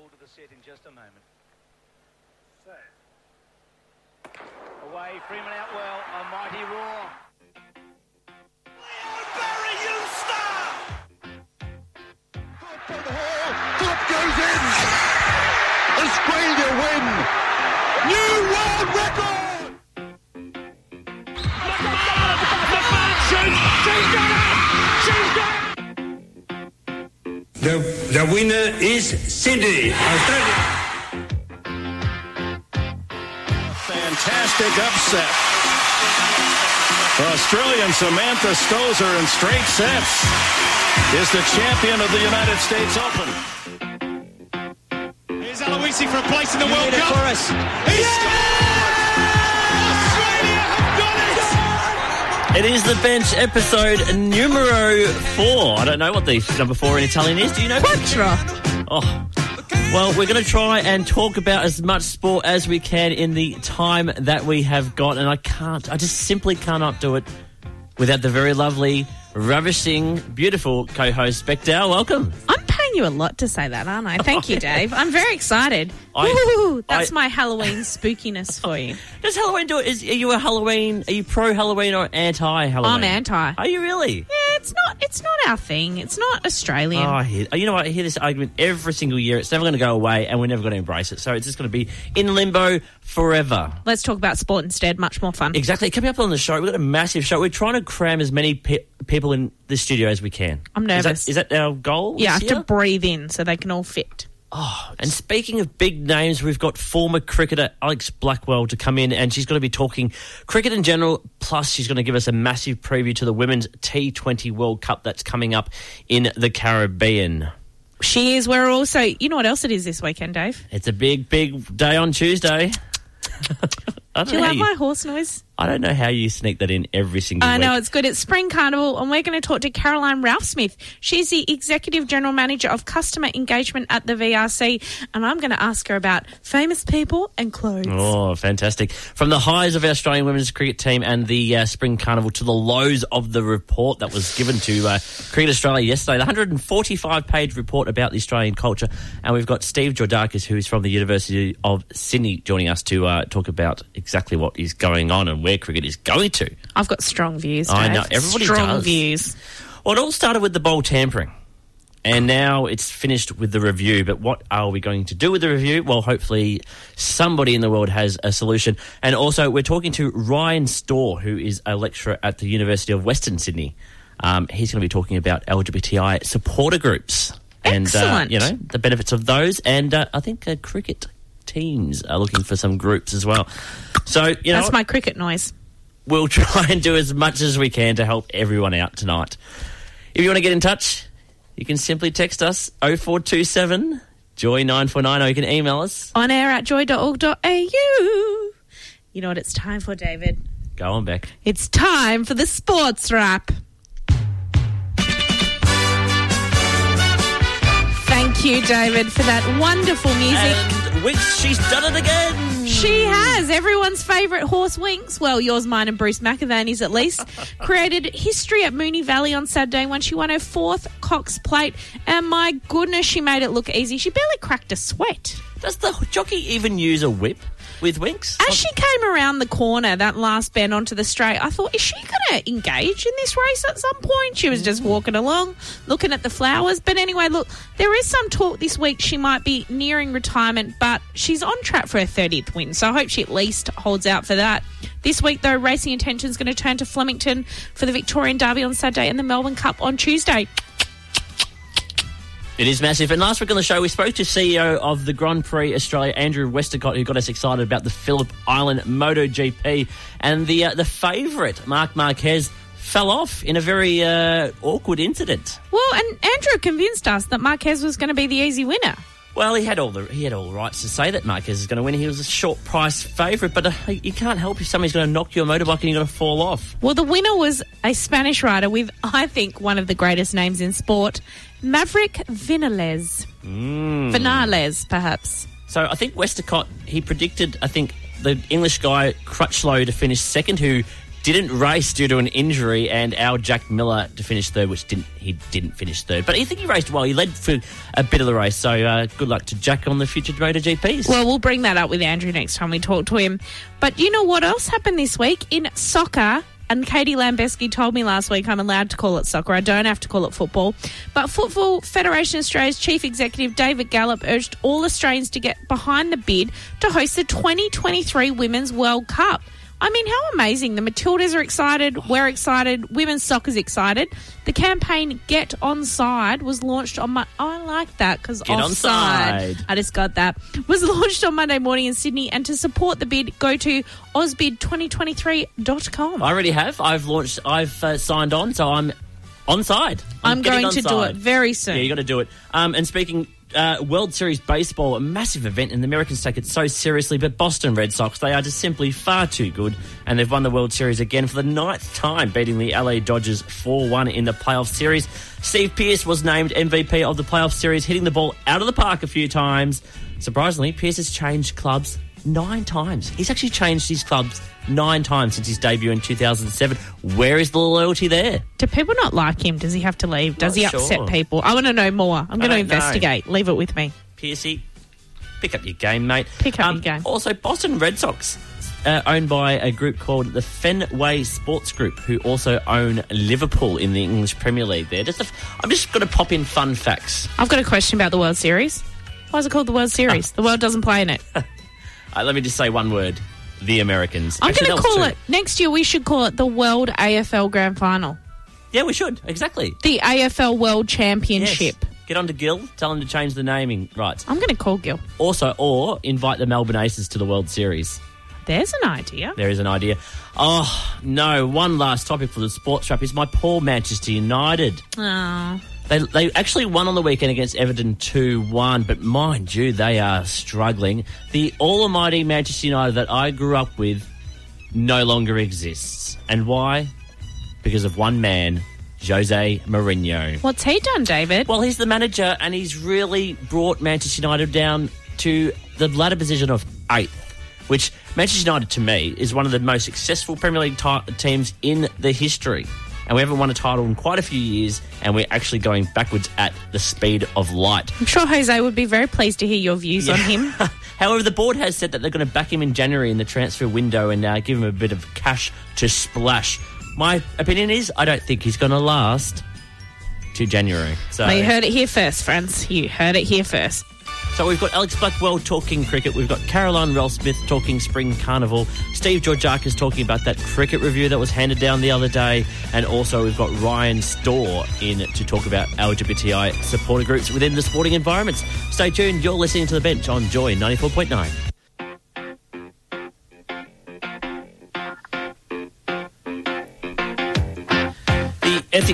called to the set in just a moment. Away, Freeman out well, a mighty roar. Barry, you star! Foot goes in. Australia win. New world record. McMahon shoots! She's got it! She's The, the winner is Sydney, Australia. Fantastic upset. Australian Samantha Stosur in straight sets is the champion of the United States Open. Here's Aloisi for a place in the World Cup. for us. He scored! Australia it! Is the bench episode numero four. I don't know what the number four in Italian is. Do you know? Quattro. Oh. Well, we're going to try and talk about as much sport as we can in the time that we have got, and I can't, I just simply cannot do it without the very lovely, ravishing, beautiful co-host Bechdel. Welcome. Paying you a lot to say that, aren't I? Thank you, oh, Dave. I'm very excited. I- Woo, that's I- my Halloween spookiness for you. Does Halloween do it? Is are you a Halloween? Are you pro Halloween or anti Halloween? I'm anti. Are you really? Yeah, it's not. It's not our thing. It's not Australian. Oh, I hear, oh, you know what? I hear this argument every single year. It's never going to go away, and we're never going to embrace it. So it's just going to be in limbo forever. Let's talk about sport instead. Much more fun. Exactly. Coming up on the show, we've got a massive show. We're trying to cram as many pe- people in the studio as we can. I'm Is nervous. Is that, our goal? yeah, I have to breathe in so they can all fit. Oh, and speaking of big names, we've got former cricketer Alex Blackwell to come in, and she's going to be talking cricket in general. Plus, she's going to give us a massive preview to the Women's T20 World Cup that's coming up in the Caribbean. She is. We're also. You know what else it is this weekend, Dave? It's a big, big day on Tuesday. I don't, you like you, my horse noise? I don't know how you sneak that in every single time. I week. know it's good. It's Spring Carnival, and we're going to talk to Caroline Ralphsmith. She's the Executive General Manager of Customer Engagement at the VRC, and I'm going to ask her about famous people and clothes. Oh, fantastic. From the highs of our Australian women's cricket team and the uh, Spring Carnival to the lows of the report that was given to uh, Cricket Australia yesterday, the 145 page report about the Australian culture. And we've got Steve Georgakis, who is from the University of Sydney, joining us to uh, talk about exactly what is going on and where cricket is going to. I've got strong views. I know, everybody strong does. views. Well, it all started with the bowl tampering. And now it's finished with the review. But what are we going to do with the review? Well, hopefully somebody in the world has a solution. And also, we're talking to Ryan Storr, who is a lecturer at the University of Western Sydney. Um, he's going to be talking about LGBTI supporter groups and uh, you know the benefits of those. And uh, I think uh, cricket teams are looking for some groups as well. So you know, That's my cricket noise. we'll try and do as much as we can to help everyone out tonight. If you want to get in touch, you can simply text us 0427 Joy 949 or you can email us. On air at joy.org.au. You know what it's time for, David? Go on, Beck. It's time for the sports wrap. Thank you, David, for that wonderful music. And Winks, she's done it again. She has. Everyone's favourite horse, Winks, well, yours, mine, and Bruce McAvaney's at least, created history at Moonee Valley on Saturday when she won her fourth Cox Plate. And my goodness, she made it look easy. She barely cracked a sweat. Does the jockey even use a whip with Winks? As she came around the corner, that last bend onto the straight, I thought, is she going to engage in this race at some point? She was just walking along, looking at the flowers. But anyway, look, there is some talk this week she might be nearing retirement, but she's on track for her 30th win, so I hope she at least holds out for that. This week, though, Racing attention is going to turn to Flemington for the Victorian Derby on Saturday and the Melbourne Cup on Tuesday. It is massive. And last week on the show, we spoke to CEO of the Grand Prix Australia, Andrew Westacott, who got us excited about the Phillip Island MotoGP. And the uh, the favourite, Marc Marquez, fell off in a very uh, awkward incident. Well, and Andrew convinced us that Marquez was going to be the easy winner. Well, he had all the he had all the rights to say that Marquez is going to win. He was a short price favourite, but uh, you can't help if somebody's going to knock your motorbike and you're going to fall off. Well, the winner was a Spanish rider with, I think, one of the greatest names in sport, Maverick Vinales. Mm. Vinales, perhaps. So I think Westacott he predicted I think the English guy Crutchlow to finish second, who didn't race due to an injury, and our Jack Miller to finish third, which didn't he didn't finish third, but I think he raced well. He led for a bit of the race, so uh, good luck to Jack on the future MotoGPs. Well, we'll bring that up with Andrew next time we talk to him. But you know what else happened this week in soccer? And Katie Lambeski told me last week I'm allowed to call it soccer. I don't have to call it football. But Football Federation Australia's chief executive David Gallop urged all Australians to get behind the bid to host the 2023 Women's World Cup. I mean, how amazing. The Matildas are excited, we're excited, women's soccer's excited. The campaign Get Onside was launched on my. Oh, I like that because offside. I just got that. Was launched on Monday morning in Sydney. And to support the bid, go to osbid2023.com. I already have. I've launched. I've uh, signed on, so I'm on side. I'm getting going to on do it very soon. Yeah, you got to do it. Um, and speaking. Uh, World Series baseball, a massive event, and the Americans take it so seriously. But Boston Red Sox, they are just simply far too good, and they've won the World Series again for the ninth time, beating the LA Dodgers 4 1 in the playoff series. Steve Pearce was named MVP of the playoff series, hitting the ball out of the park a few times. Surprisingly, Pearce has changed clubs nine times. He's actually changed his clubs nine times since his debut in 2007. Where is the loyalty there? Do people not like him? Does he have to leave? Does Not he upset sure. people? I want to know more. I'm going to don't know. investigate. Leave it with me. Piercy, pick up your game, mate. Um, Pick up your game. Also, Boston Red Sox, uh, owned by a group called the Fenway Sports Group, who also own Liverpool in the English Premier League. There, just a, I'm just going to pop in fun facts. I've got a question about the World Series. Why is it called the World Series? the world doesn't play in it. Uh, let me just say one word: the Americans. I'm going to call it next year. We should call it the World AFL Grand Final, Yeah, we should exactly. the AFL World Yes. Championship. Get on to Gil. Tell him to change the naming rights. I'm going to call Gil. Also, or invite the Melbourne Aces to the World Series. There's an idea. There is an idea. Oh no! One last topic for the sports wrap is my poor Manchester United. Oh. They, they actually won on the weekend against Everton 2 1, but mind you, they are struggling. The almighty Manchester United that I grew up with no longer exists. And why? Because of one man, Jose Mourinho. What's he done, David? Well, he's the manager, and he's really brought Manchester United down to the ladder position of eighth, which Manchester United, to me, is one of the most successful Premier League ti- teams in the history. And we haven't won a title in quite a few years, and we're actually going backwards at the speed of light. I'm sure Jose would be very pleased to hear your views on him. However, the board has said that they're going to back him in January in the transfer window and uh, give him a bit of cash to splash. My opinion is, I don't think he's going to last to January. So Well, you heard it here first, friends. You heard it here first. So we've got Alex Blackwell talking cricket. We've got Caroline Ralphsmith talking spring carnival. Steve Georgakis talking about that cricket review that was handed down the other day. And also we've got Ryan Storr in to talk about LGBTI supporter groups within the sporting environments. Stay tuned. You're listening to The Bench on Joy 94.9.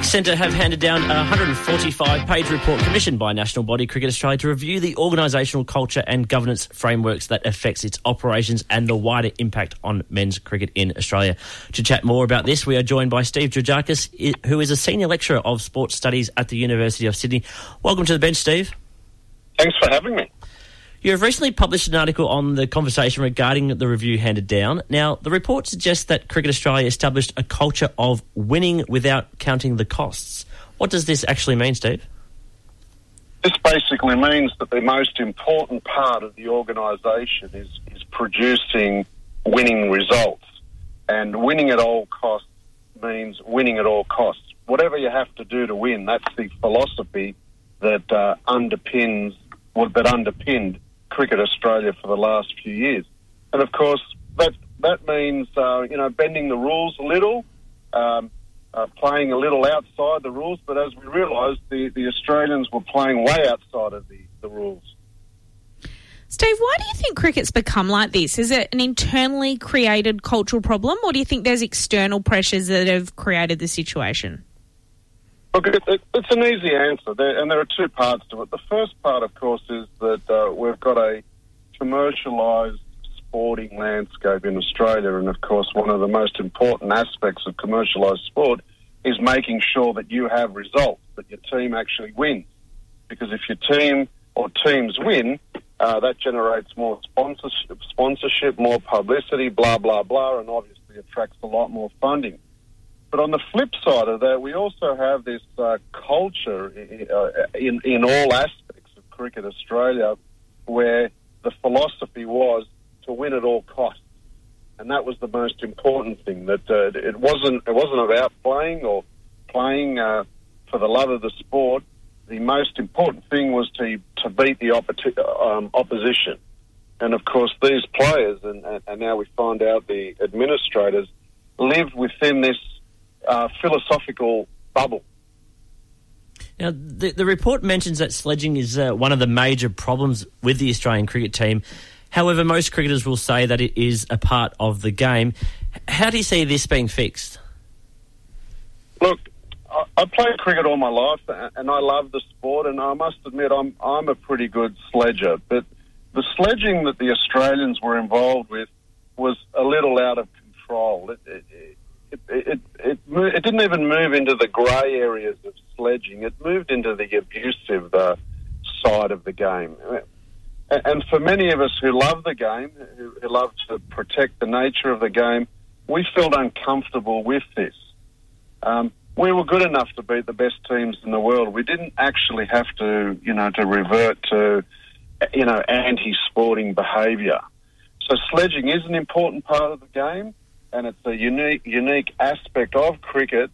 Centre have handed down a 145 page report commissioned by National Body Cricket Australia to review the organisational culture and governance frameworks that affects its operations and the wider impact on men's cricket in Australia. To chat more about this, we are joined by Steve Georgakis, who is a senior lecturer of sports studies at the University of Sydney. Welcome to the bench, Steve. Thanks for having me. You have recently published an article on the conversation regarding the review handed down. Now, the report suggests that Cricket Australia established a culture of winning without counting the costs. What does this actually mean, Steve? This basically means that the most important part of the organisation is, is producing winning results. And winning at all costs means winning at all costs. Whatever you have to do to win, that's the philosophy that uh, underpins, well, that underpinned Cricket Australia for the last few years. And of course, that, that means, uh, you know, bending the rules a little, um, uh, playing a little outside the rules, but as we realised, the, the Australians were playing way outside of the, the rules. Steve, why do you think cricket's become like this? Is it an internally created cultural problem, or do you think there's external pressures that have created the situation? Look, it, it, it's an easy answer, there, and there are two parts to it. The first part, of course, is that uh, we've got a commercialised sporting landscape in Australia, and of course, one of the most important aspects of commercialised sport is making sure that you have results, that your team actually wins. Because if your team or teams win, uh, that generates more sponsorship, sponsorship, more publicity, blah blah blah, and obviously attracts a lot more funding. But on the flip side of that, we also have this uh, culture uh, in, in all aspects of Cricket Australia where the philosophy was to win at all costs. And that was the most important thing. That uh, it wasn't it wasn't about playing or playing uh, for the love of the sport. The most important thing was to to beat the um, opposition. And of course, these players, and, and now we find out the administrators, live within this uh, philosophical bubble. Now, the, the report mentions that sledging is uh, one of the major problems with the Australian cricket team. However, most cricketers will say that it is a part of the game. How do you see this being fixed? Look, I, I played cricket all my life, and I love the sport. And I must admit, I'm I'm a pretty good sledger. But the sledging that the Australians were involved with was a little out of control. It it it, it, it, it didn't even move into the grey areas of sledging. It moved into the abusive uh, side of the game. And for many of us who love the game, who, who love to protect the nature of the game, we felt uncomfortable with this. Um, we were good enough to beat the best teams in the world. We didn't actually have to, you know, to revert to, you know, anti-sporting behaviour. So sledging is an important part of the game, and it's a unique, unique aspect of cricket.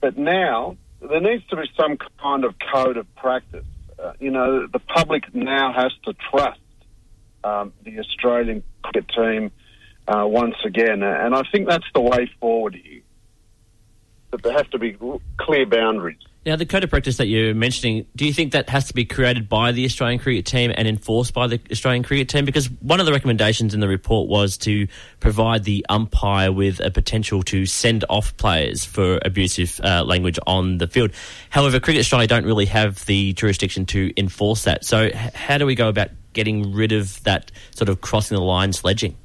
But now there needs to be some kind of code of practice. Uh, you know, the public now has to trust um, the Australian cricket team uh, once again, and I think that's the way forward here. That there have to be clear boundaries. Now, the code of practice that you're mentioning, do you think that has to be created by the Australian cricket team and enforced by the Australian cricket team? Because one of the recommendations in the report was to provide the umpire with a potential to send off players for abusive uh, language on the field. However, Cricket Australia don't really have the jurisdiction to enforce that. So, h- how do we go about getting rid of that sort of crossing the line sledging?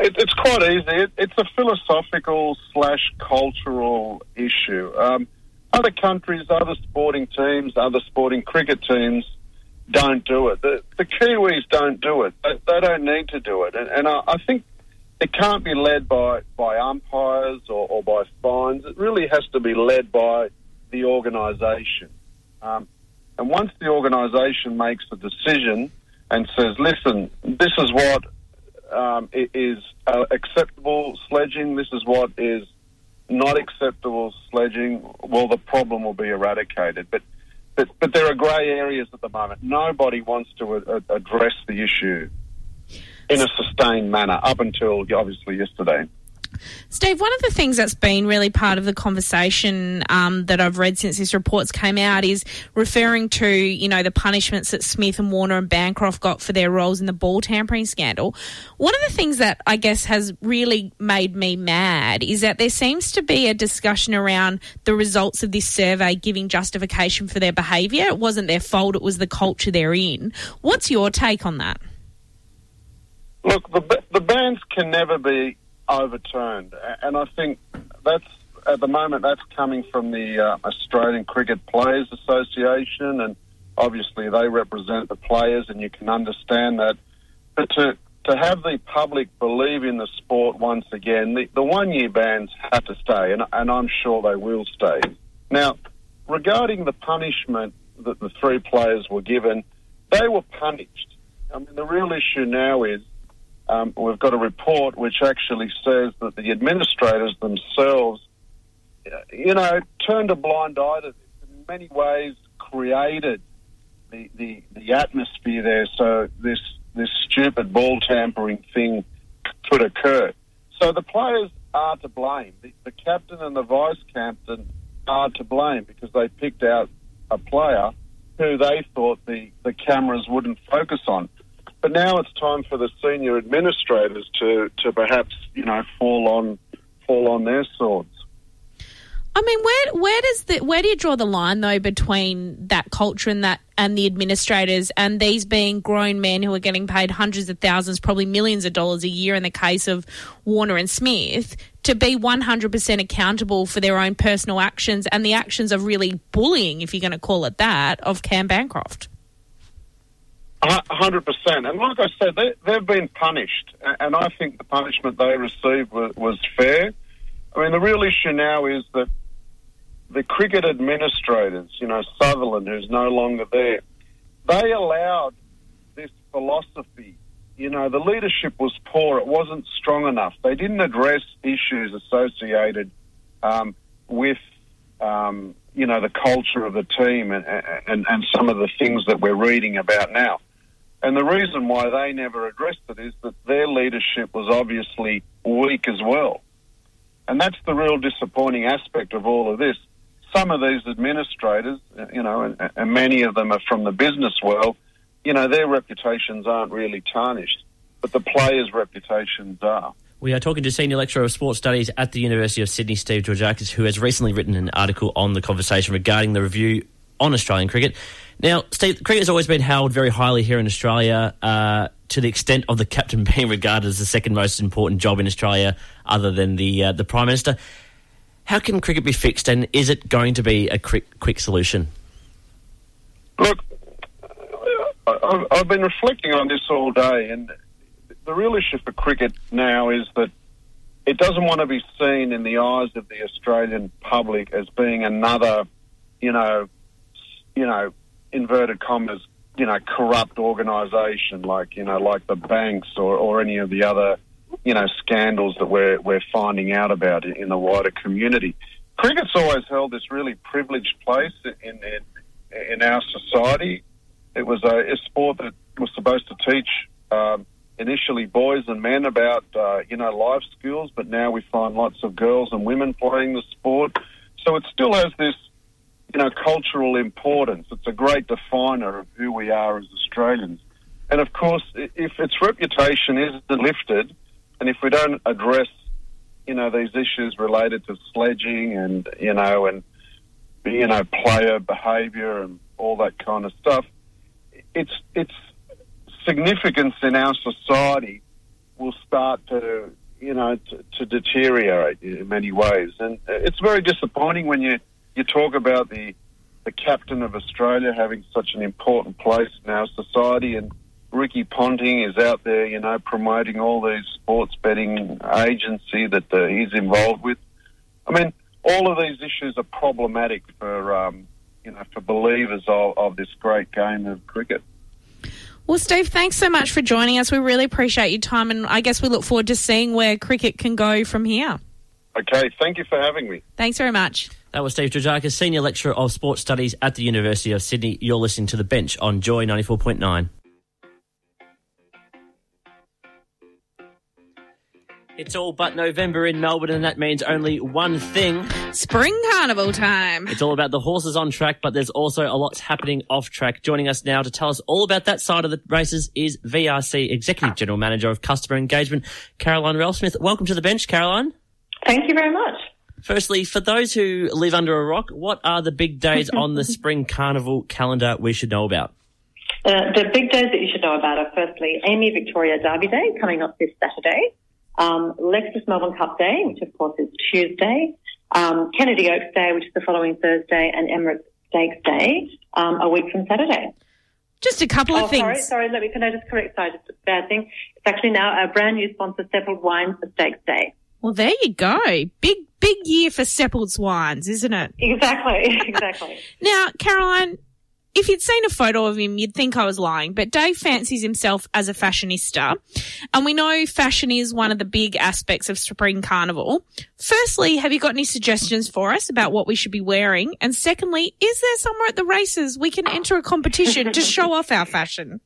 It, it's quite easy. It, it's a philosophical slash cultural issue. Um, other countries, other sporting teams, other sporting cricket teams don't do it. The, the Kiwis don't do it. They, they don't need to do it. And, and I, I think it can't be led by, by umpires or, or by fines. It really has to be led by the organisation. Um, and once the organisation makes a decision and says, listen, this is what um, is uh, acceptable sledging, this is what is not acceptable sledging, well, the problem will be eradicated. But but, but there are grey areas at the moment. Nobody wants to a- a- address the issue in a sustained manner up until obviously yesterday. Steve, one of the things that's been really part of the conversation um, that I've read since these report's came out is referring to, you know, the punishments that Smith and Warner and Bancroft got for their roles in the ball tampering scandal. One of the things that I guess has really made me mad is that there seems to be a discussion around the results of this survey giving justification for their behaviour. It wasn't their fault; it was the culture they're in. What's your take on that? Look, the the bans can never be overturned, and I think that's at the moment that's coming from the uh, Australian Cricket Players Association, and obviously they represent the players, and you can understand that. But to to have the public believe in the sport once again, the, the one year bans have to stay, and, and I'm sure they will stay. Now, regarding the punishment that the three players were given, they were punished. I mean, the real issue now is um, we've got a report which actually says that the administrators themselves, uh, you know, turned a blind eye to this. In many ways, created the, the, the atmosphere there so this this stupid ball tampering thing could occur. So the players are to blame. The, the captain and the vice captain are to blame because they picked out a player who they thought the, the cameras wouldn't focus on. But now it's time for the senior administrators to, to perhaps, you know, fall on fall on their swords. I mean, where where does the where do you draw the line though between that culture and that and the administrators and these being grown men who are getting paid hundreds of thousands, probably millions of dollars a year in the case of Warner and Smith, to be one hundred percent accountable for their own personal actions and the actions of really bullying, if you're going to call it that, of Cam Bancroft. Hundred percent, and like I said, they, they've been punished, and I think the punishment they received was, was fair. I mean, the real issue now is that the cricket administrators, you know, Sutherland, who's no longer there, they allowed this philosophy. You know, the leadership was poor; it wasn't strong enough. They didn't address issues associated um, with um, you know the culture of the team and, and and some of the things that we're reading about now. And the reason why they never addressed it is that their leadership was obviously weak as well. And that's the real disappointing aspect of all of this. Some of these administrators, you know, and, and many of them are from the business world, you know, their reputations aren't really tarnished, but the players' reputations are. We are talking to Senior Lecturer of Sports Studies at the University of Sydney, Steve Georgakis, who has recently written an article on the conversation regarding the review on Australian cricket. Now, Steve, cricket has always been held very highly here in Australia, uh, to the extent of the captain being regarded as the second most important job in Australia, other than the uh, the Prime Minister. How can cricket be fixed, and is it going to be a quick, quick solution? Look, I've been reflecting on this all day, and the real issue for cricket now is that it doesn't want to be seen in the eyes of the Australian public as being another, you know, you know, inverted commas, you know, corrupt organisation like you know, like the banks or, or any of the other, you know, scandals that we're we're finding out about in, the wider community. Cricket's always held this really privileged place in in, in our society. It was a, a sport that was supposed to teach um, initially boys and men about uh, you know life skills, but now we find lots of girls and women playing the sport. So it still has this you know cultural importance. It's a great definer of who we are as Australians. And of course, if its reputation isn't lifted, and if we don't address you know these issues related to sledging and you know and you know player behaviour and all that kind of stuff, its its significance in our society will start to you know to, to deteriorate in many ways, and it's very disappointing when you you talk about the the captain of Australia having such an important place in our society and. Ricky Ponting is out there, you know, promoting all these sports betting agency that uh, he's involved with. I mean, all of these issues are problematic for, um, you know, for believers of, of this great game of cricket. Well, Steve, thanks so much for joining us. We really appreciate your time, and I guess we look forward to seeing where cricket can go from here. Okay, thank you for having me. Thanks very much. That was Steve Georgakis, Senior Lecturer of Sports Studies at the University of Sydney. You're listening to The Bench on Joy 94.9. It's all but November in Melbourne, and that means only one thing. Spring carnival time. It's all about the horses on track, but there's also a lot happening off track. Joining us now to tell us all about that side of the races is VRC Executive General Manager of Customer Engagement, Caroline Ralphsmith. Welcome to the bench, Caroline. Thank you very much. Firstly, for those who live under a rock, what are the big days on the Spring Carnival calendar we should know about? Uh, the big days that you should know about are firstly AAMI Victoria Derby Day coming up this Saturday, um, Lexus Melbourne Cup Day, which of course is Tuesday, um, Kennedy Oaks Day, which is the following Thursday, and Emirates Stakes Day um, a week from Saturday. Just a couple Oh, of things. sorry, sorry. Let me can I just correct? Sorry, just a bad thing. It's actually now a brand new sponsor, Seppelt Wines for Stakes Day. Well, there you go. Big, big year for Seppelt's wines, isn't it? Exactly, exactly. Now, Caroline, if you'd seen a photo of him, you'd think I was lying, but Dave fancies himself as a fashionista. And we know fashion is one of the big aspects of Spring Carnival. Firstly, have you got any suggestions for us about what we should be wearing? And secondly, is there somewhere at the races we can enter a competition to show off our fashion?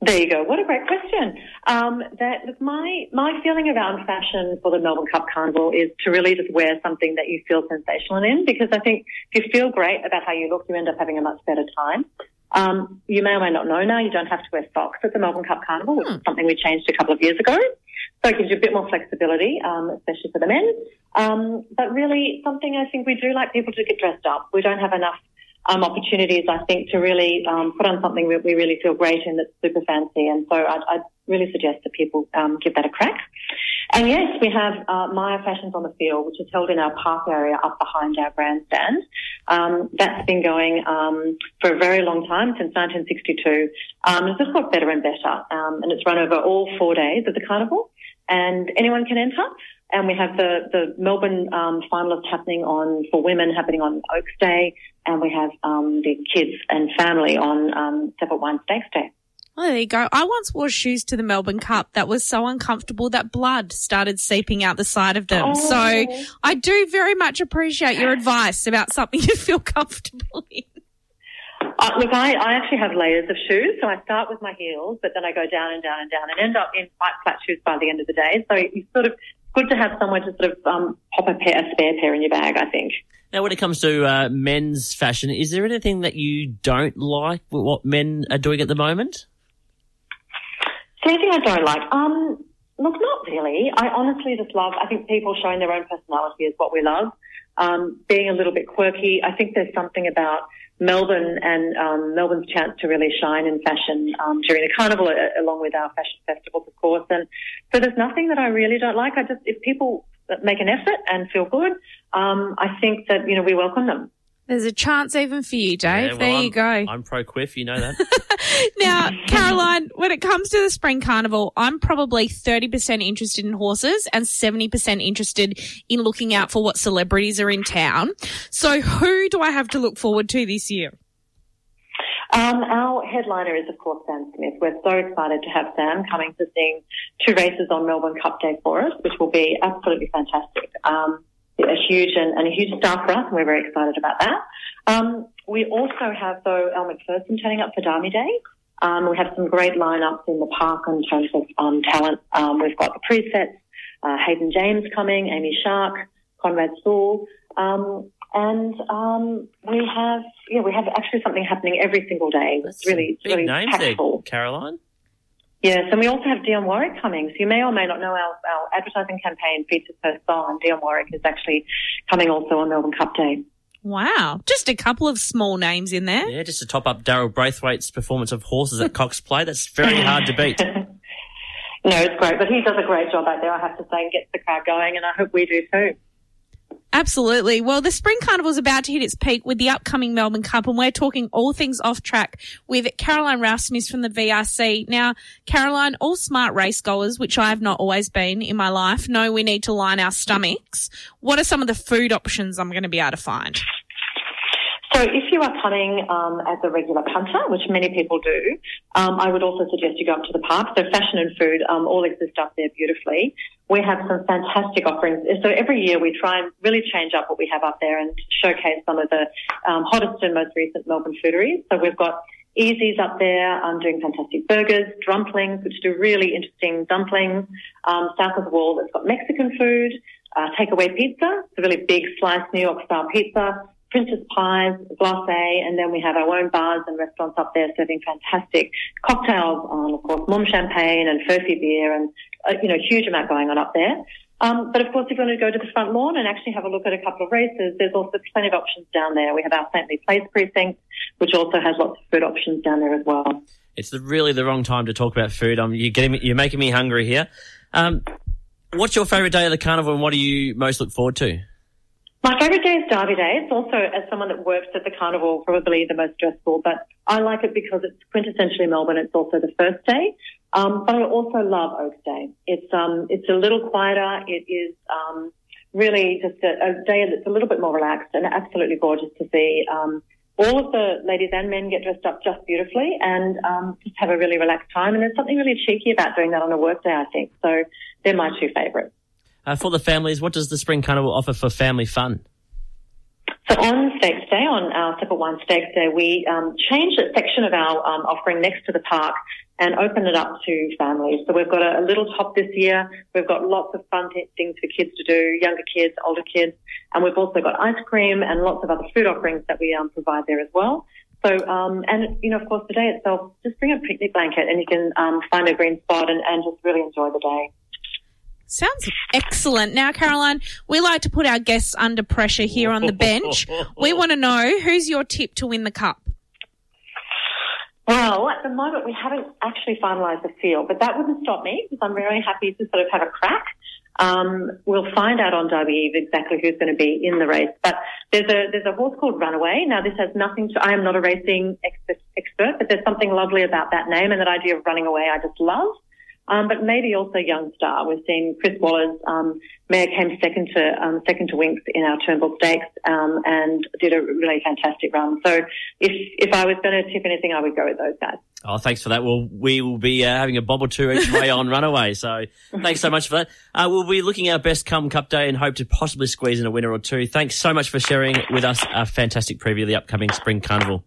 There you go. What a great question. Um, that look, my my feeling around fashion for the Melbourne Cup Carnival is to really just wear something that you feel sensational in, because I think if you feel great about how you look, you end up having a much better time. Um, you may or may not know now, you don't have to wear socks at the Melbourne Cup Carnival, which is something we changed a couple of years ago. So it gives you a bit more flexibility, um, especially for the men. Um, but really, something I think we do like people to get dressed up. We don't have enough um, opportunities, I think, to really um, put on something that we really feel great in that's super fancy. And so I'd, I'd really suggest that people um, give that a crack. And yes, we have uh, Myer Fashions on the Field, which is held in our park area up behind our grandstand. Um, that's been going um, for a very long time, since 1962. Um, it's just got better and better, um, and it's run over all four days of the carnival, and anyone can enter. And we have the, the Melbourne um, finalists happening on for women happening on Oaks Day, and we have um, the kids and family on um, Seppelt Wine Stakes Day. Oh, there you go. I once wore shoes to the Melbourne Cup that was so uncomfortable that blood started seeping out the side of them. Oh. So I do very much appreciate your advice about something you feel comfortable in. Uh, look, I, I actually have layers of shoes, so I start with my heels, but then I go down and down and down and end up in quite flat shoes by the end of the day. So you sort of good to have somewhere to sort of um, pop a, pair, a spare pair in your bag. I think. Now, when it comes to uh, men's fashion, is there anything that you don't like with what men are doing at the moment? So anything I don't like? Um, look, not really. I honestly just love. I think people showing their own personality is what we love. Um, being a little bit quirky. I think there's something about Melbourne and um, Melbourne's chance to really shine in fashion um, during the carnival, along with our fashion festivals, of course. And so there's nothing that I really don't like. I just if people make an effort and feel good, um, I think that you know we welcome them. There's a chance even for you, Dave. Yeah, well, there I'm- you go. I'm pro quiff, you know that. Now, Caroline, when it comes to the spring carnival, I'm probably 30% interested in horses and 70% interested in looking out for what celebrities are in town. So who do I have to look forward to this year? Um, our headliner is, of course, Sam Smith. We're so excited to have Sam coming to sing two races on Melbourne Cup Day for us, which will be absolutely fantastic. Um, a huge and, and a huge star for us, and we're very excited about that. Um, we also have, though, Elle Macpherson turning up for Derby Day. Um, we have some great lineups in the park in terms of um, talent. Um, we've got the presets, uh, Hayden James coming, Amy Shark, Conrad Sewell. Um, and um, we have, yeah, we have actually something happening every single day. That's It's really, big really names packed there. Caroline. Yes, and we also have Dionne Warwick coming. So you may or may not know our, our advertising campaign features her song. Dionne Warwick is actually coming also on Melbourne Cup Day. Wow. Just a couple of small names in there. Yeah, just to top up Daryl Braithwaite's performance of horses at Cox Plate. That's very hard to beat. No, it's great, but he does a great job out there, I have to say, and gets the crowd going, and I hope we do too. Absolutely. Well, the Spring Carnival is about to hit its peak with the upcoming Melbourne Cup, and we're talking all things off track with Caroline Smith from the VRC. Now, Caroline, all smart race goers, which I have not always been in my life, know we need to line our stomachs. What are some of the food options I'm going to be able to find? So if you are coming um, as a regular punter, which many people do, um, I would also suggest you go up to the park. So fashion and food um, all exist up there beautifully. We have some fantastic offerings. So every year we try and really change up what we have up there and showcase some of the um, hottest and most recent Melbourne fooderies. So we've got Easey's up there um, doing fantastic burgers, dumplings, which do really interesting dumplings. Um, south of the wall, it's got Mexican food, uh, takeaway pizza, it's a really big sliced New York style pizza, Princess Pies, glacé, and then we have our own bars and restaurants up there serving fantastic cocktails, um, of course, Mumm Champagne and Furphy beer, and uh, you know, huge amount going on up there. Um, but of course, if you want to go to the front lawn and actually have a look at a couple of races, there's also plenty of options down there. We have our St. Lee Place precinct, which also has lots of food options down there as well. It's the, really the wrong time to talk about food. Um, you're getting you're making me hungry here. Um, what's your favourite day of the carnival, and what do you most look forward to? My favourite day is Derby Day. It's also, as someone that works at the carnival, probably the most stressful, but I like it because it's quintessentially Melbourne. It's also the first day. Um, but I also love Oaks Day. It's, um, it's a little quieter. It is, um, really just a, a day that's a little bit more relaxed and absolutely gorgeous to see. Um, all of the ladies and men get dressed up just beautifully and, um, just have a really relaxed time. And there's something really cheeky about doing that on a work day, I think. So they're my two favourites. Uh, for the families, what does the Spring Carnival offer for family fun? So on Stakes Day, on our Separate One Stakes Day, we um, changed a section of our um, offering next to the park and opened it up to families. So we've got a, a little top this year. We've got lots of fun things for kids to do, younger kids, older kids, and we've also got ice cream and lots of other food offerings that we um, provide there as well. So, um, and you know, of course, the day itself, just bring a picnic blanket and you can um, find a green spot and, and just really enjoy the day. Sounds excellent. Now, Caroline, we like to put our guests under pressure here on the bench. We want to know who's your tip to win the cup. Well, at the moment we haven't actually finalised the field, but that wouldn't stop me because I'm very happy to sort of have a crack. Um, we'll find out on Derby Eve exactly who's going to be in the race. But there's a there's a horse called Runaway. Now this has nothing to. I am not a racing expert, expert, but there's something lovely about that name and that idea of running away. I just love. Um, but maybe also Youngstar. We've seen Chris Waller's um, mare came second to um, second to Winks in our Turnbull Stakes um, and did a really fantastic run. So if if I was going to tip anything, I would go with those guys. Oh, thanks for that. Well, we will be uh, having a bob or two each way on Runaway. So thanks so much for that. Uh, we'll be looking our best come Cup Day and hope to possibly squeeze in a winner or two. Thanks so much for sharing with us a fantastic preview of the upcoming Spring Carnival.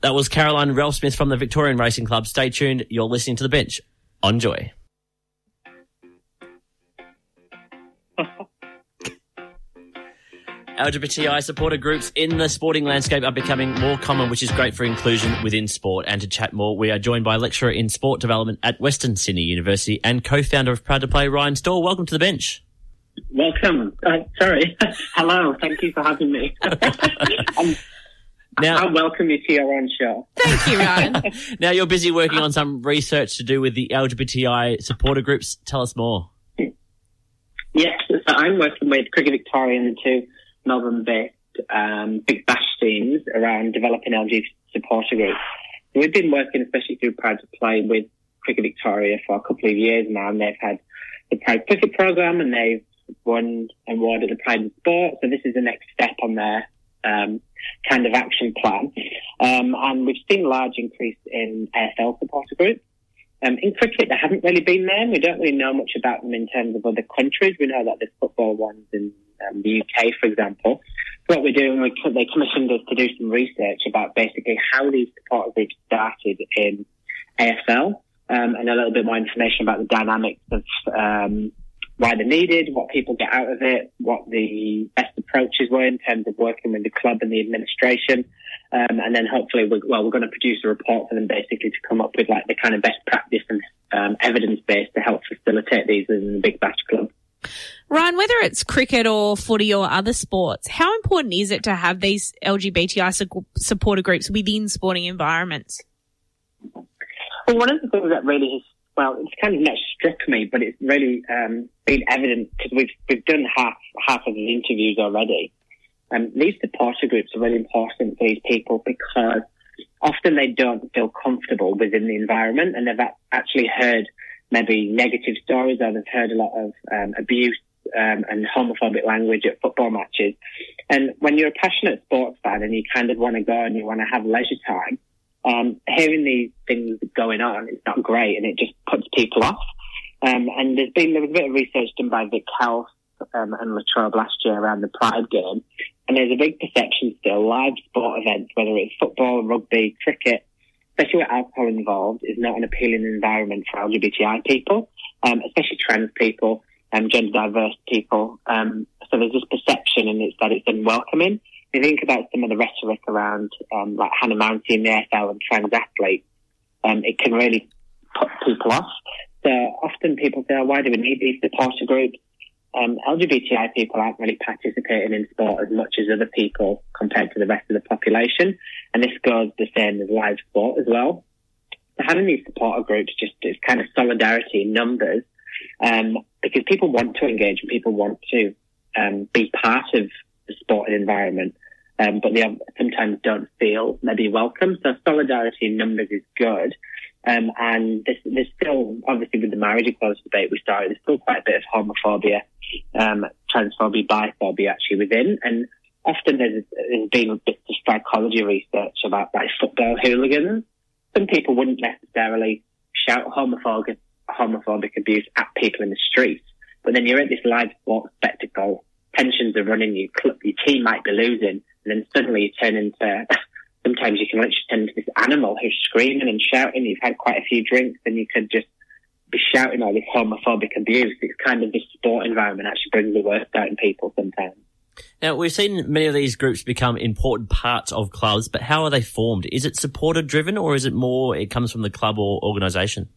That was Caroline Ralphsmith from the Victorian Racing Club. Stay tuned. You're listening to The Bench on Joy. LGBTI supporter groups in the sporting landscape are becoming more common, which is great for inclusion within sport. And to chat more, we are joined by lecturer in sport development at Western Sydney University and co-founder of Proud to Play, Ryan Storr. Welcome to the bench. Welcome. Uh, sorry. Hello. Thank you for having me. um, Now- I welcome you to your own show. Thank you, Ryan. Now you're busy working on some research to do with the LGBTI supporter groups. Tell us more. Yes, so I'm working with Cricket Victoria and the two Melbourne-based um, Big Bash teams around developing LG supporter groups. We've been working, especially through Pride to Play, with Cricket Victoria for a couple of years now, and they've had the Pride Cricket program, and they've won and awarded the Pride in Sport. So this is the next step on their um, kind of action plan. Um, and we've seen a large increase in AFL supporter groups. Um, in cricket, they haven't really been there. We don't really know much about them in terms of other countries. We know that there's football ones in um, the UK, for example. What we're doing, we, they commissioned us to do some research about basically how these supporter groups started in AFL um, and a little bit more information about the dynamics of um, why they're needed, what people get out of it, what the best approaches were in terms of working with the club and the administration. Um, and then hopefully, we're, well, we're going to produce a report for them basically to come up with like the kind of best practice and um, evidence base to help facilitate these in the Big Bash Club. Ryan, whether it's cricket or footy or other sports, how important is it to have these LGBTI su- supporter groups within sporting environments? Well, one of the things that really has, well, it's kind of not struck me, but it's really um, been evident because we've we've done half half of the interviews already. Um, these supporter groups are really important for these people because often they don't feel comfortable within the environment, and they've actually heard maybe negative stories, or they've heard a lot of um, abuse um, and homophobic language at football matches. And when you're a passionate sports fan and you kind of want to go and you want to have leisure time, um, hearing these things going on is not great, and it just puts people off. Um, and there's been there was a bit of research done by Vic Health um, and Latrobe last year around the Pride game, and there's a big perception still live sport events, whether it's football, rugby, cricket, especially with alcohol involved, is not an appealing environment for LGBTI people, um, especially trans people, um, gender diverse people. Um, so there's this perception, and it's that it's unwelcoming. If you think about some of the rhetoric around um, like Hannah Mouncey in the AFL and trans athletes, um, it can really put people off. So often people say, oh, why do we need these supporter groups? Um, LGBTI people aren't really participating in sport as much as other people compared to the rest of the population. And this goes the same as live sport as well. So having these supporter groups just is kind of solidarity in numbers um, because people want to engage and people want to um, be part of the sporting environment, um, but they sometimes don't feel maybe welcome. So solidarity in numbers is good. Um, and there's, there's still, obviously, with the marriage equality debate we started, there's still quite a bit of homophobia, um, transphobia, biphobia actually within. And often there's, there's been a bit of psychology research about like football hooligans. Some people wouldn't necessarily shout homophobic, homophobic abuse at people in the streets, but then you're at this live sports spectacle, tensions are running, you your team might be losing, and then suddenly you turn into sometimes you can literally turn into this animal who's screaming and shouting. You've had quite a few drinks and you could just be shouting all this homophobic abuse. It's kind of this sport environment actually brings the worst out in people sometimes. Now, we've seen many of these groups become important parts of clubs, but how are they formed? Is it supporter driven or is it more it comes from the club or organisation?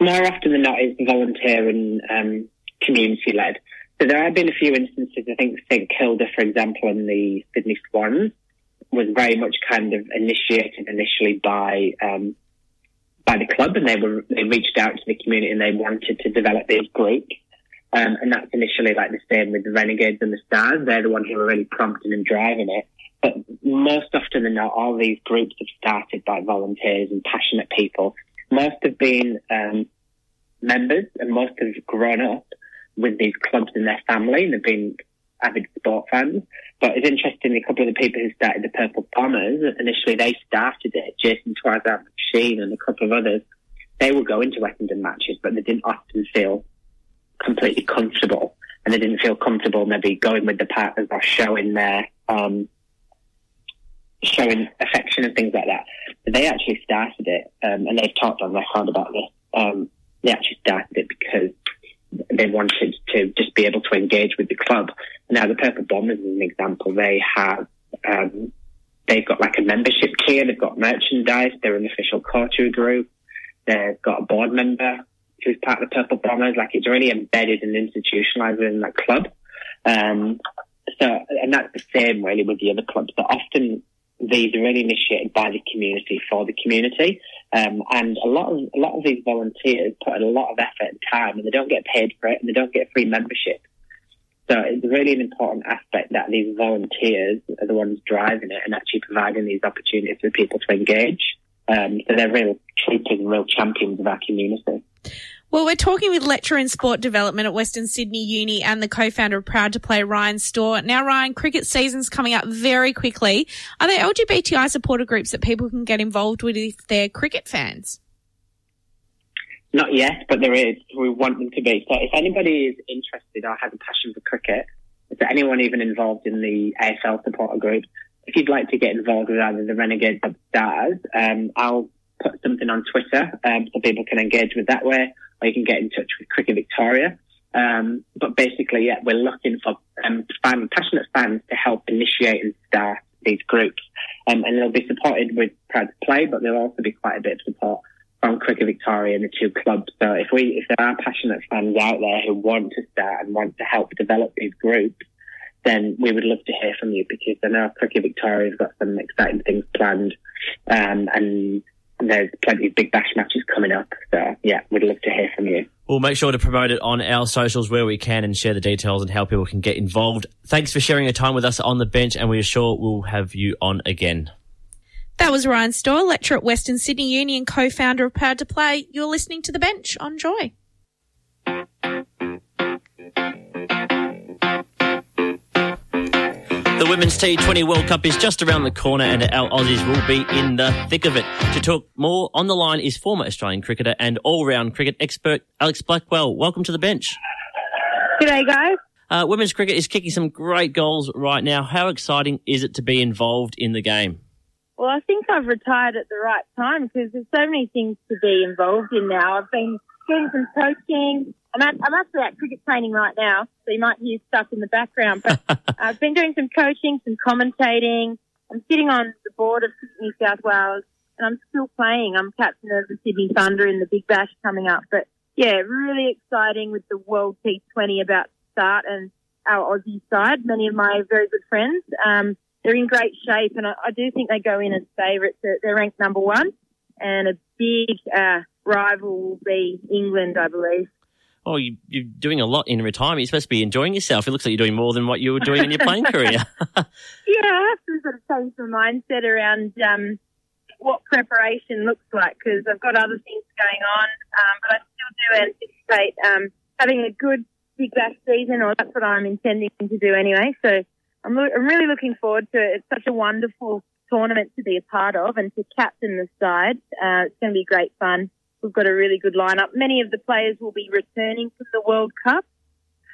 More often than not, it's volunteer and um, community led. So there have been a few instances, I think St Kilda, for example, and the Sydney Swans was very much kind of initiated initially by um, by the club, and they were they reached out to the community and they wanted to develop these groups. Um, and that's initially like the same with the Renegades and the Stars. They're the ones who are really prompting and driving it. But most often than not, all these groups have started by volunteers and passionate people. Most have been um, members and most have grown up with these clubs in their family and have been avid sport fans. But it's interesting, a couple of the people who started the Purple Bombers, initially they started it, Jason Twazat McSheen and a couple of others, they would go into Essendon matches, but they didn't often feel completely comfortable. And they didn't feel comfortable maybe going with the partners or showing their, um, showing affection and things like that. But they actually started it, um, and they've talked on record about this. Um, they actually started it because they wanted to just be able to engage with the club. Now, the Purple Bombers, as an example, they have um, they've got like a membership tier. They've got merchandise. They're an official culture group. They've got a board member who's part of the Purple Bombers. Like it's really embedded and institutionalized in that club. Um, so, and that's the same really with the other clubs. But often these are really initiated by the community for the community. Um, and a lot of a lot of these volunteers put in a lot of effort and time, and they don't get paid for it, and they don't get free membership. So it's really an important aspect that these volunteers are the ones driving it and actually providing these opportunities for people to engage. Um, so they're real and real champions of our community. Well, we're talking with lecturer in sport development at Western Sydney Uni and the co-founder of Proud to Play, Ryan Storr. Now, Ryan, cricket season's coming up very quickly. Are there LGBTI supporter groups that people can get involved with if they're cricket fans? Not yet, but there is. We want them to be. So if anybody is interested or has a passion for cricket, is there anyone even involved in the AFL supporter group? If you'd like to get involved with either the Renegades or Stars, um, I'll put something on Twitter um, so people can engage with that way, or you can get in touch with Cricket Victoria. Um, but basically, yeah, we're looking for um, fan, passionate fans to help initiate and start these groups. Um, and they'll be supported with Proud to Play, but there'll also be quite a bit of support from Cricket Victoria and the two clubs. So if we, if there are passionate fans out there who want to start and want to help develop these groups, then we would love to hear from you because I know Cricket Victoria's got some exciting things planned, um, and there's plenty of big bash matches coming up. So yeah, we'd love to hear from you. We'll make sure to promote it on our socials where we can and share the details and how people can get involved. Thanks for sharing your time with us on the bench, and we are sure we'll have you on again. That was Ryan Storr, lecturer at Western Sydney Uni and co-founder of Proud to Play. You're listening to The Bench on Joy. Women's T20 World Cup is just around the corner and our Aussies will be in the thick of it. To talk more on the line is former Australian cricketer and all-round cricket expert Alex Blackwell. Welcome to the bench. G'day, guys. Uh, women's cricket is kicking some great goals right now. How exciting is it to be involved in the game? Well, I think I've retired at the right time because there's so many things to be involved in now. I've been doing some coaching. I'm, at, I'm actually at cricket training right now, so you might hear stuff in the background. But I've been doing some coaching, some commentating. I'm sitting on the board of New South Wales, and I'm still playing. I'm captain of the Sydney Thunder in the Big Bash coming up. But yeah, really exciting with the World T20 about to start and our Aussie side. Many of my very good friends. Um, they're in great shape, and I, I do think they go in as favourites. They're, they're, ranked number one, and a big uh, rival will be England, I believe. Oh, you, are doing a lot in retirement. You're supposed to be enjoying yourself. It looks like you're doing more than what you were doing in your playing career. yeah, I have to sort of change my mindset around um, what preparation looks like because I've got other things going on, um, but I still do anticipate um, having a good big bash season, or that's what I'm intending to do anyway. So I'm, lo- I'm really looking forward to it. It's such a wonderful tournament to be a part of and to captain the side. Uh, it's going to be great fun. We've got a really good lineup. Many of the players will be returning from the World Cup,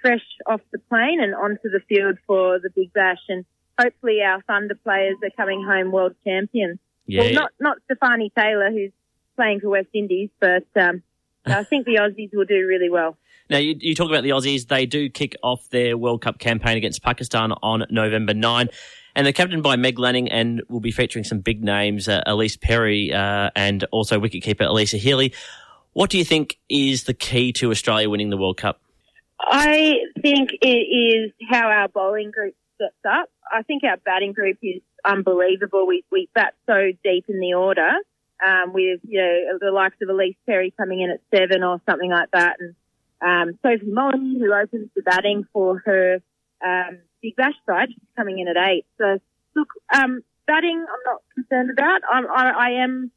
fresh off the plane and onto the field for the Big Bash. And hopefully our Thunder players are coming home world champions. Yeah. Well, not not Stafanie Taylor, who's playing for West Indies, but um, I think the Aussies will do really well. Now, you, you talk about the Aussies. They do kick off their World Cup campaign against Pakistan on November 9. And they're captained by Meg Lanning and will be featuring some big names, uh, Ellyse Perry uh, and also wicketkeeper Alyssa Healy. What do you think is the key to Australia winning the World Cup? I think it is how our bowling group sets up. I think our batting group is unbelievable. We, we bat so deep in the order um, with, you know, the likes of Ellyse Perry coming in at seven or something like that. And um, Sophie Molyneux, who opens the batting for her um, Big Bash side. Coming in at eight. So, look, um, batting I'm not concerned about. I'm, I, I am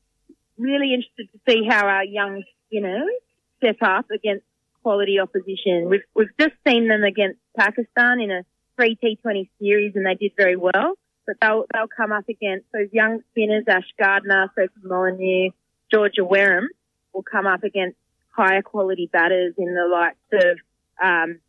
really interested to see how our young spinners step up against quality opposition. We've, we've just seen them against Pakistan in a three T20 series and they did very well. But they'll, they'll come up against those young spinners, Ash Gardner, Sophie Molyneux, Georgia Wareham will come up against higher quality batters in the likes of, um,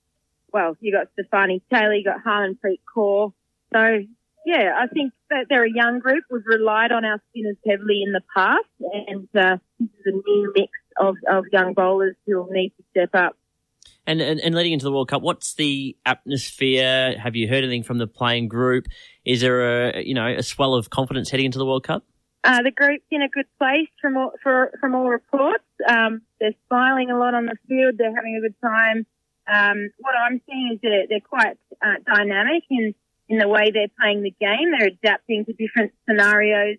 well, you got Stafanie Taylor, you got Harmanpreet Kaur. So, yeah, I think that they're a young group. We've relied on our spinners heavily in the past, and uh, this is a new mix of, of young bowlers who will need to step up. And, and and leading into the World Cup, what's the atmosphere? Have you heard anything from the playing group? Is there a you know a swell of confidence heading into the World Cup? Uh, the group's in a good place from all, for, from all reports. Um, they're smiling a lot on the field. They're having a good time. Um, what I'm seeing is that they're quite uh, dynamic in in the way they're playing the game. They're adapting to different scenarios.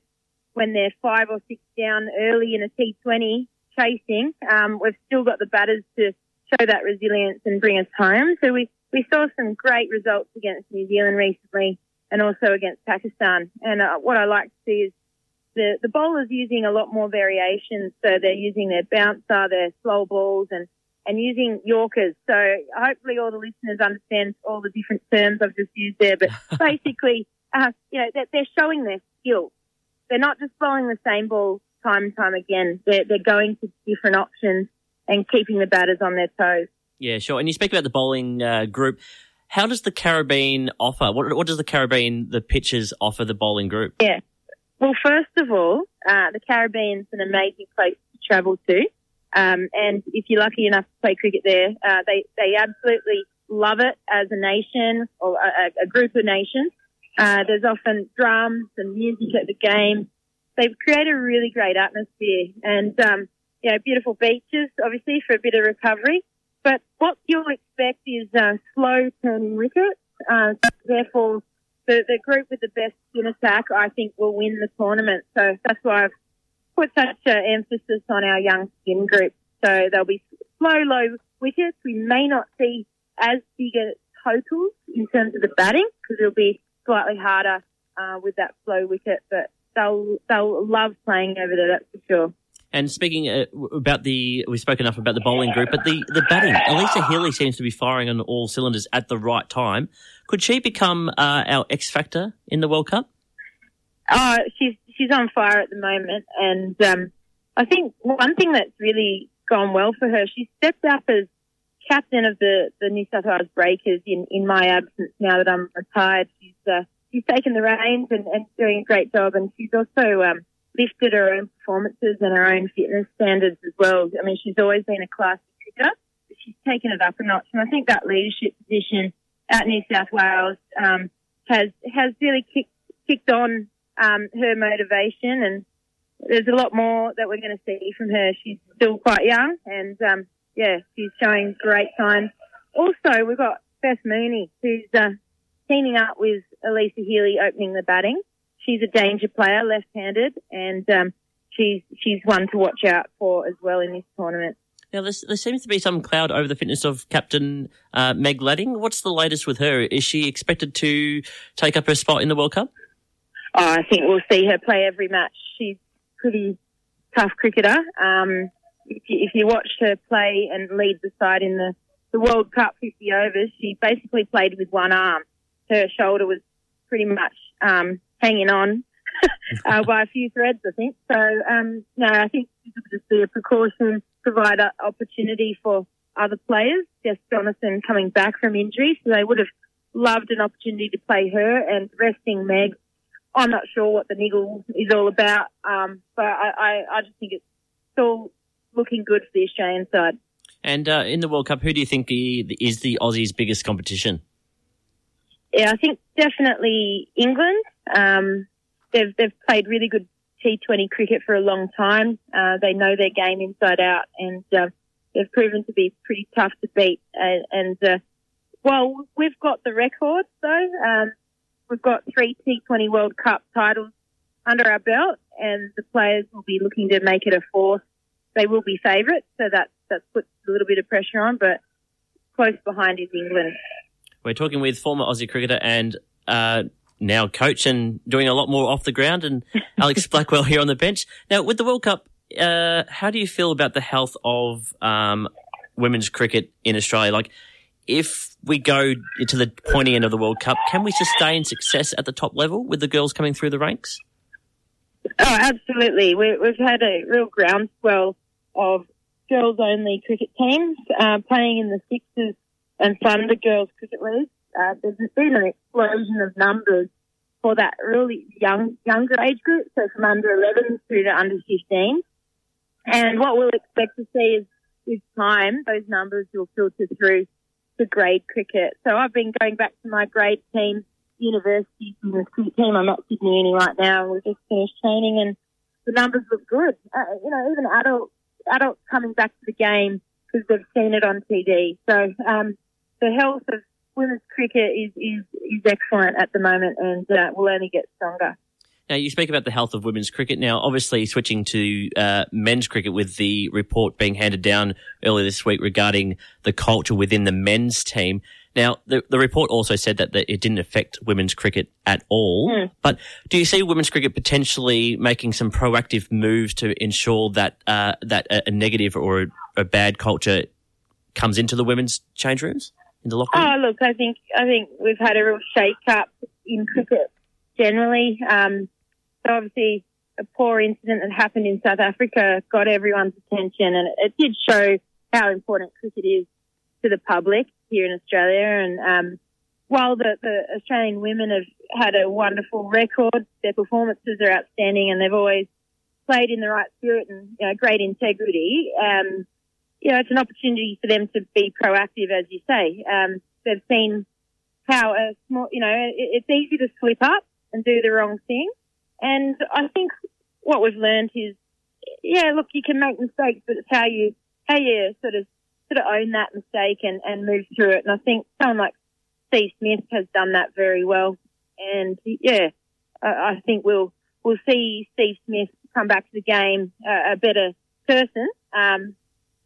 When they're five or six down early in a T20 chasing, um, we've still got the batters to show that resilience and bring us home. So we, we saw some great results against New Zealand recently and also against Pakistan. And uh, what I like to see is the, the bowlers using a lot more variations. So they're using their bouncer, their slow balls and, and using Yorkers. So hopefully all the listeners understand all the different terms I've just used there. But basically, uh, you know, they're, they're showing their skill. They're not just bowling the same ball time and time again. They're, they're going to different options and keeping the batters on their toes. Yeah, sure. And you speak about the bowling uh, group. How does the Caribbean offer? What, what does the Caribbean, the pitchers offer the bowling group? Yeah. Well, first of all, uh, the Caribbean's an amazing place to travel to. Um, and if you're lucky enough to play cricket there, uh, they, they absolutely love it as a nation or a, a group of nations. Uh, there's often drums and music at the game. They've created a really great atmosphere and, um, you know, beautiful beaches, obviously, for a bit of recovery. But what you'll expect is uh, slow turning wickets. Uh, therefore, the, the group with the best spin attack, I think, will win the tournament. So that's why I've put such an emphasis on our young spin group. So there'll be slow, low wickets. We may not see as big a totals in terms of the batting because it'll be slightly harder uh, with that slow wicket, but they'll they'll love playing over there. That's for sure. And speaking uh, about the, we spoke enough about the bowling group, but the, the batting, Alyssa Healy seems to be firing on all cylinders at the right time. Could she become uh, our X factor in the World Cup? Oh, she's she's on fire at the moment, and um, I think one thing that's really gone well for her, she stepped up as captain of the, the New South Wales Breakers in, in my absence. Now that I'm retired, she's uh, she's taken the reins and, and doing a great job, and she's also um, lifted her own performances and her own fitness standards as well. I mean, she's always been a classy cricketer, but she's taken it up a notch, and I think that leadership position at New South Wales um, has has really kicked kicked on um, her motivation, and there's a lot more that we're going to see from her. She's still quite young, and um, yeah, she's showing great signs. Also, we've got Beth Mooney, who's uh, teaming up with Alyssa Healy opening the batting. She's a danger player, left-handed, and um, she's she's one to watch out for as well in this tournament. Now, there seems to be some cloud over the fitness of Captain uh, Meg Lanning. What's the latest with her? Is she expected to take up her spot in the World Cup? Oh, I think we'll see her play every match. She's pretty tough cricketer. Um, if, you, if you watched her play and lead the side in the, the World Cup 50 overs, she basically played with one arm. Her shoulder was pretty much um, hanging on uh, by a few threads, I think. So, um, no, I think this will just be a precaution, provide an opportunity for other players. Jess Jonassen coming back from injury, so they would have loved an opportunity to play her and resting Meg. I'm not sure what the niggle is all about, um, but I, I, I just think it's still looking good for the Australian side. And uh, in the World Cup, who do you think is the Aussies' biggest competition? Yeah, I think definitely England. Um, they've they've played really good T20 cricket for a long time. Uh, they know their game inside out, and uh, they've proven to be pretty tough to beat. Uh, and uh, well, we've got the record though. Um, we've got three T20 World Cup titles under our belt, and the players will be looking to make it a fourth. They will be favourites, so that that puts a little bit of pressure on. But close behind is England. We're talking with former Aussie cricketer and uh, now coach and doing a lot more off the ground, and Alex Blackwell here on the bench. Now, with the World Cup, uh, how do you feel about the health of um, women's cricket in Australia? Like, if we go to the pointy end of the World Cup, can we sustain success at the top level with the girls coming through the ranks? Oh, absolutely. We, we've had a real groundswell of girls-only cricket teams uh, playing in the Sixers and Thunder Girls Cricket League. Uh, there's been an explosion of numbers for that really young, younger age group, so from under 11 through to under 15. And what we'll expect to see is, with time, those numbers will filter through to grade cricket. So I've been going back to my grade team, university cricket team. I'm at Sydney Uni right now, we've just finished training, and the numbers look good. Uh, you know, even adults, adults coming back to the game because they've seen it on TV. So um, the health of women's cricket is, is, is excellent at the moment and uh, will only get stronger. Now, you speak about the health of women's cricket. Now, obviously, switching to uh, men's cricket with the report being handed down earlier this week regarding the culture within the men's team. Now, the, the report also said that, that it didn't affect women's cricket at all. Mm. But do you see women's cricket potentially making some proactive moves to ensure that uh, that a, a negative or a, a bad culture comes into the women's change rooms, in the locker room? Oh, look, I think I think we've had a real shake up in cricket generally. Um, so obviously, a poor incident that happened in South Africa got everyone's attention, and it, did show how important cricket is to the public here in Australia. And um, while the, the Australian women have had a wonderful record, their performances are outstanding, and they've always played in the right spirit and you know, great integrity. Um, you know, it's an opportunity for them to be proactive, as you say. Um, they've seen how a small, you know, it, it's easy to slip up and do the wrong thing. And I think what we've learned is, yeah, look, you can make mistakes, but it's how you, how you sort of, sort of own that mistake and, and move through it. And I think someone like Steve Smith has done that very well. And yeah, I, think we'll, we'll see Steve Smith come back to the game uh, a better person, um,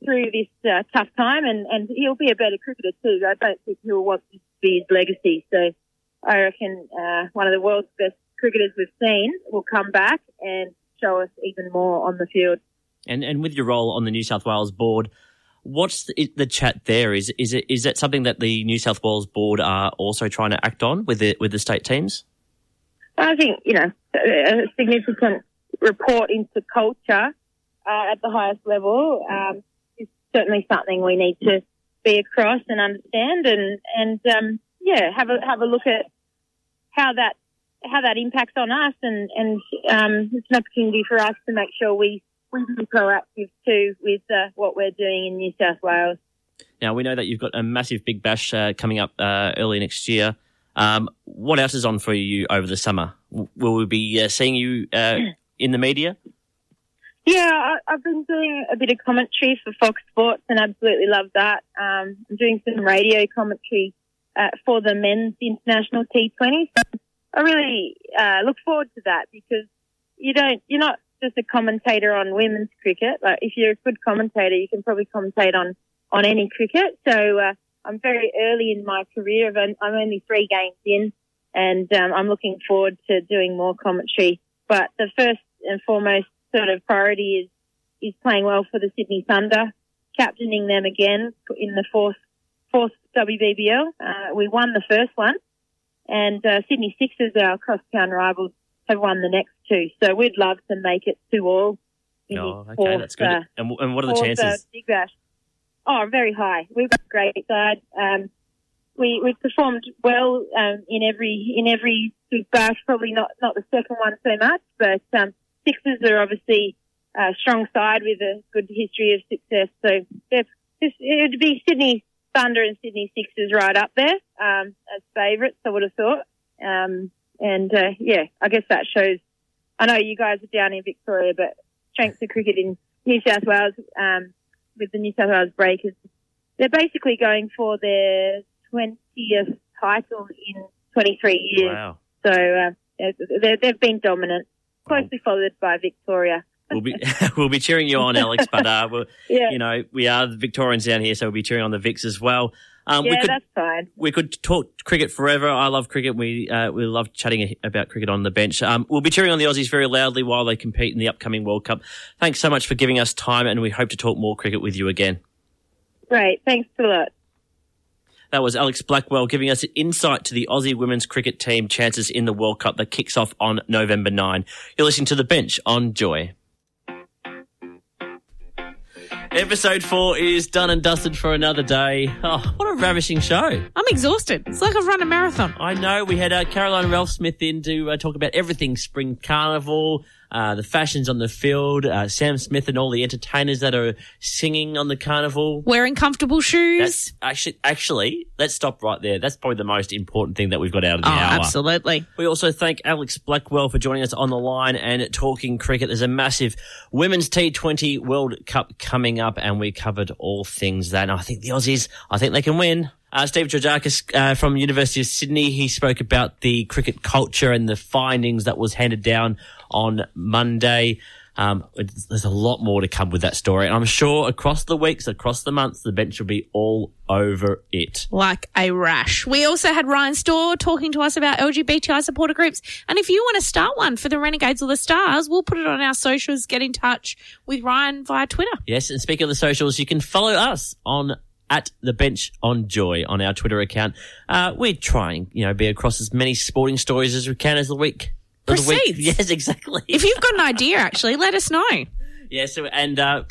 through this uh, tough time, and, and he'll be a better cricketer too. I don't think he'll want this to be his legacy. So I reckon uh, one of the world's best cricketers we've seen will come back and show us even more on the field. And and with your role on the New South Wales board, what's the, the chat there? Is is it is that something that the New South Wales board are also trying to act on with the with the state teams? I think you know a significant report into culture uh, at the highest level um, is certainly something we need to be across and understand, and and um, yeah, have a have a look at how that how that impacts on us, and and um, it's an opportunity for us to make sure we we be proactive too with uh, what we're doing in New South Wales. Now we know that you've got a massive big bash uh, coming up uh, early next year. Um, what else is on for you over the summer? Will we be uh, seeing you uh, in the media? Yeah, I, I've been doing a bit of commentary for Fox Sports and absolutely love that. Um, I'm doing some radio commentary uh, for the men's international T20. So I really uh, look forward to that because you don't, you're not just a commentator on women's cricket. Like if you're a good commentator, you can probably commentate on on any cricket. So uh, I'm very early in my career. I'm only three games in, and um, I'm looking forward to doing more commentary. But the first and foremost sort of priority is is playing well for the Sydney Thunder, captaining them again in the fourth fourth WBBL. Uh, we won the first one, and uh, Sydney Sixers, our cross-town rivals, have won the next two. So we'd love to make it two all. Oh, okay, fourth, that's good. uh, and, and what are the fourth, uh, chances? Bash. Oh, very high. We've got a great side. Um, we we've performed well um, in every in every Big Bash. Probably not not the second one so much, but um, Sixers are obviously a strong side with a good history of success. So it would be Sydney Thunder and Sydney Sixers right up there um, as favourites. I would have thought. Um, and uh, yeah, I guess that shows. I know you guys are down in Victoria, but strength of cricket in New South Wales um, with the New South Wales Breakers, they're basically going for their 20th title in 23 years. Wow. So uh, they've been dominant, closely followed by Victoria. We'll be we'll be cheering you on, Alex. But uh, we'll, Yeah. you know we are the Victorians down here, so we'll be cheering on the Vics as well. Um, yeah, we could that's fine. we could talk cricket forever. I love cricket. We uh, we love chatting about cricket on the bench. Um, we'll be cheering on the Aussies very loudly while they compete in the upcoming World Cup. Thanks so much for giving us time, and we hope to talk more cricket with you again. Great. Thanks a lot. That was Alex Blackwell giving us an insight to the Aussie women's cricket team chances in the World Cup that kicks off on November 9. You're listening to The Bench on Joy. Episode 4 is done and dusted for another day. Oh, what a ravishing show. I'm exhausted. It's like I've run a marathon. I know. We had uh, Caroline Ralphsmith in to uh, talk about everything spring carnival, uh, the fashions on the field, uh, Sam Smith and all the entertainers that are singing on the carnival. Wearing comfortable shoes. That's actually, actually, let's stop right there. That's probably the most important thing that we've got out of the oh, hour. absolutely. We also thank Alex Blackwell for joining us on the line and talking cricket. There's a massive Women's T20 World Cup coming up, and we covered all things that. And I think the Aussies, I think they can win. Uh, Steve Georgakis uh, from University of Sydney, he spoke about the cricket culture and the findings that was handed down on Monday. Um, there's a lot more to come with that story, and I'm sure across the weeks, across the months, the bench will be all over it. like a rash. We also had Ryan Storr talking to us about LGBTI supporter groups. And if you want to start one for the Renegades or the Stars, we'll put it on our socials. Get in touch with Ryan via Twitter. Yes, and speaking of the socials, you can follow us on at the bench on Joy on our Twitter account. Uh, we're trying, you know, be across as many sporting stories as we can as the week. as the week- Yes, exactly. If you've got an idea, actually, let us know. yes, and uh,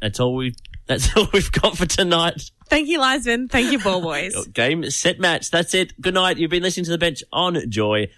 that's all we. That's all we've got for tonight. Thank you, Lisbon. Thank you, ball boys. Game, set, match. That's it. Good night. You've been listening to the bench on Joy.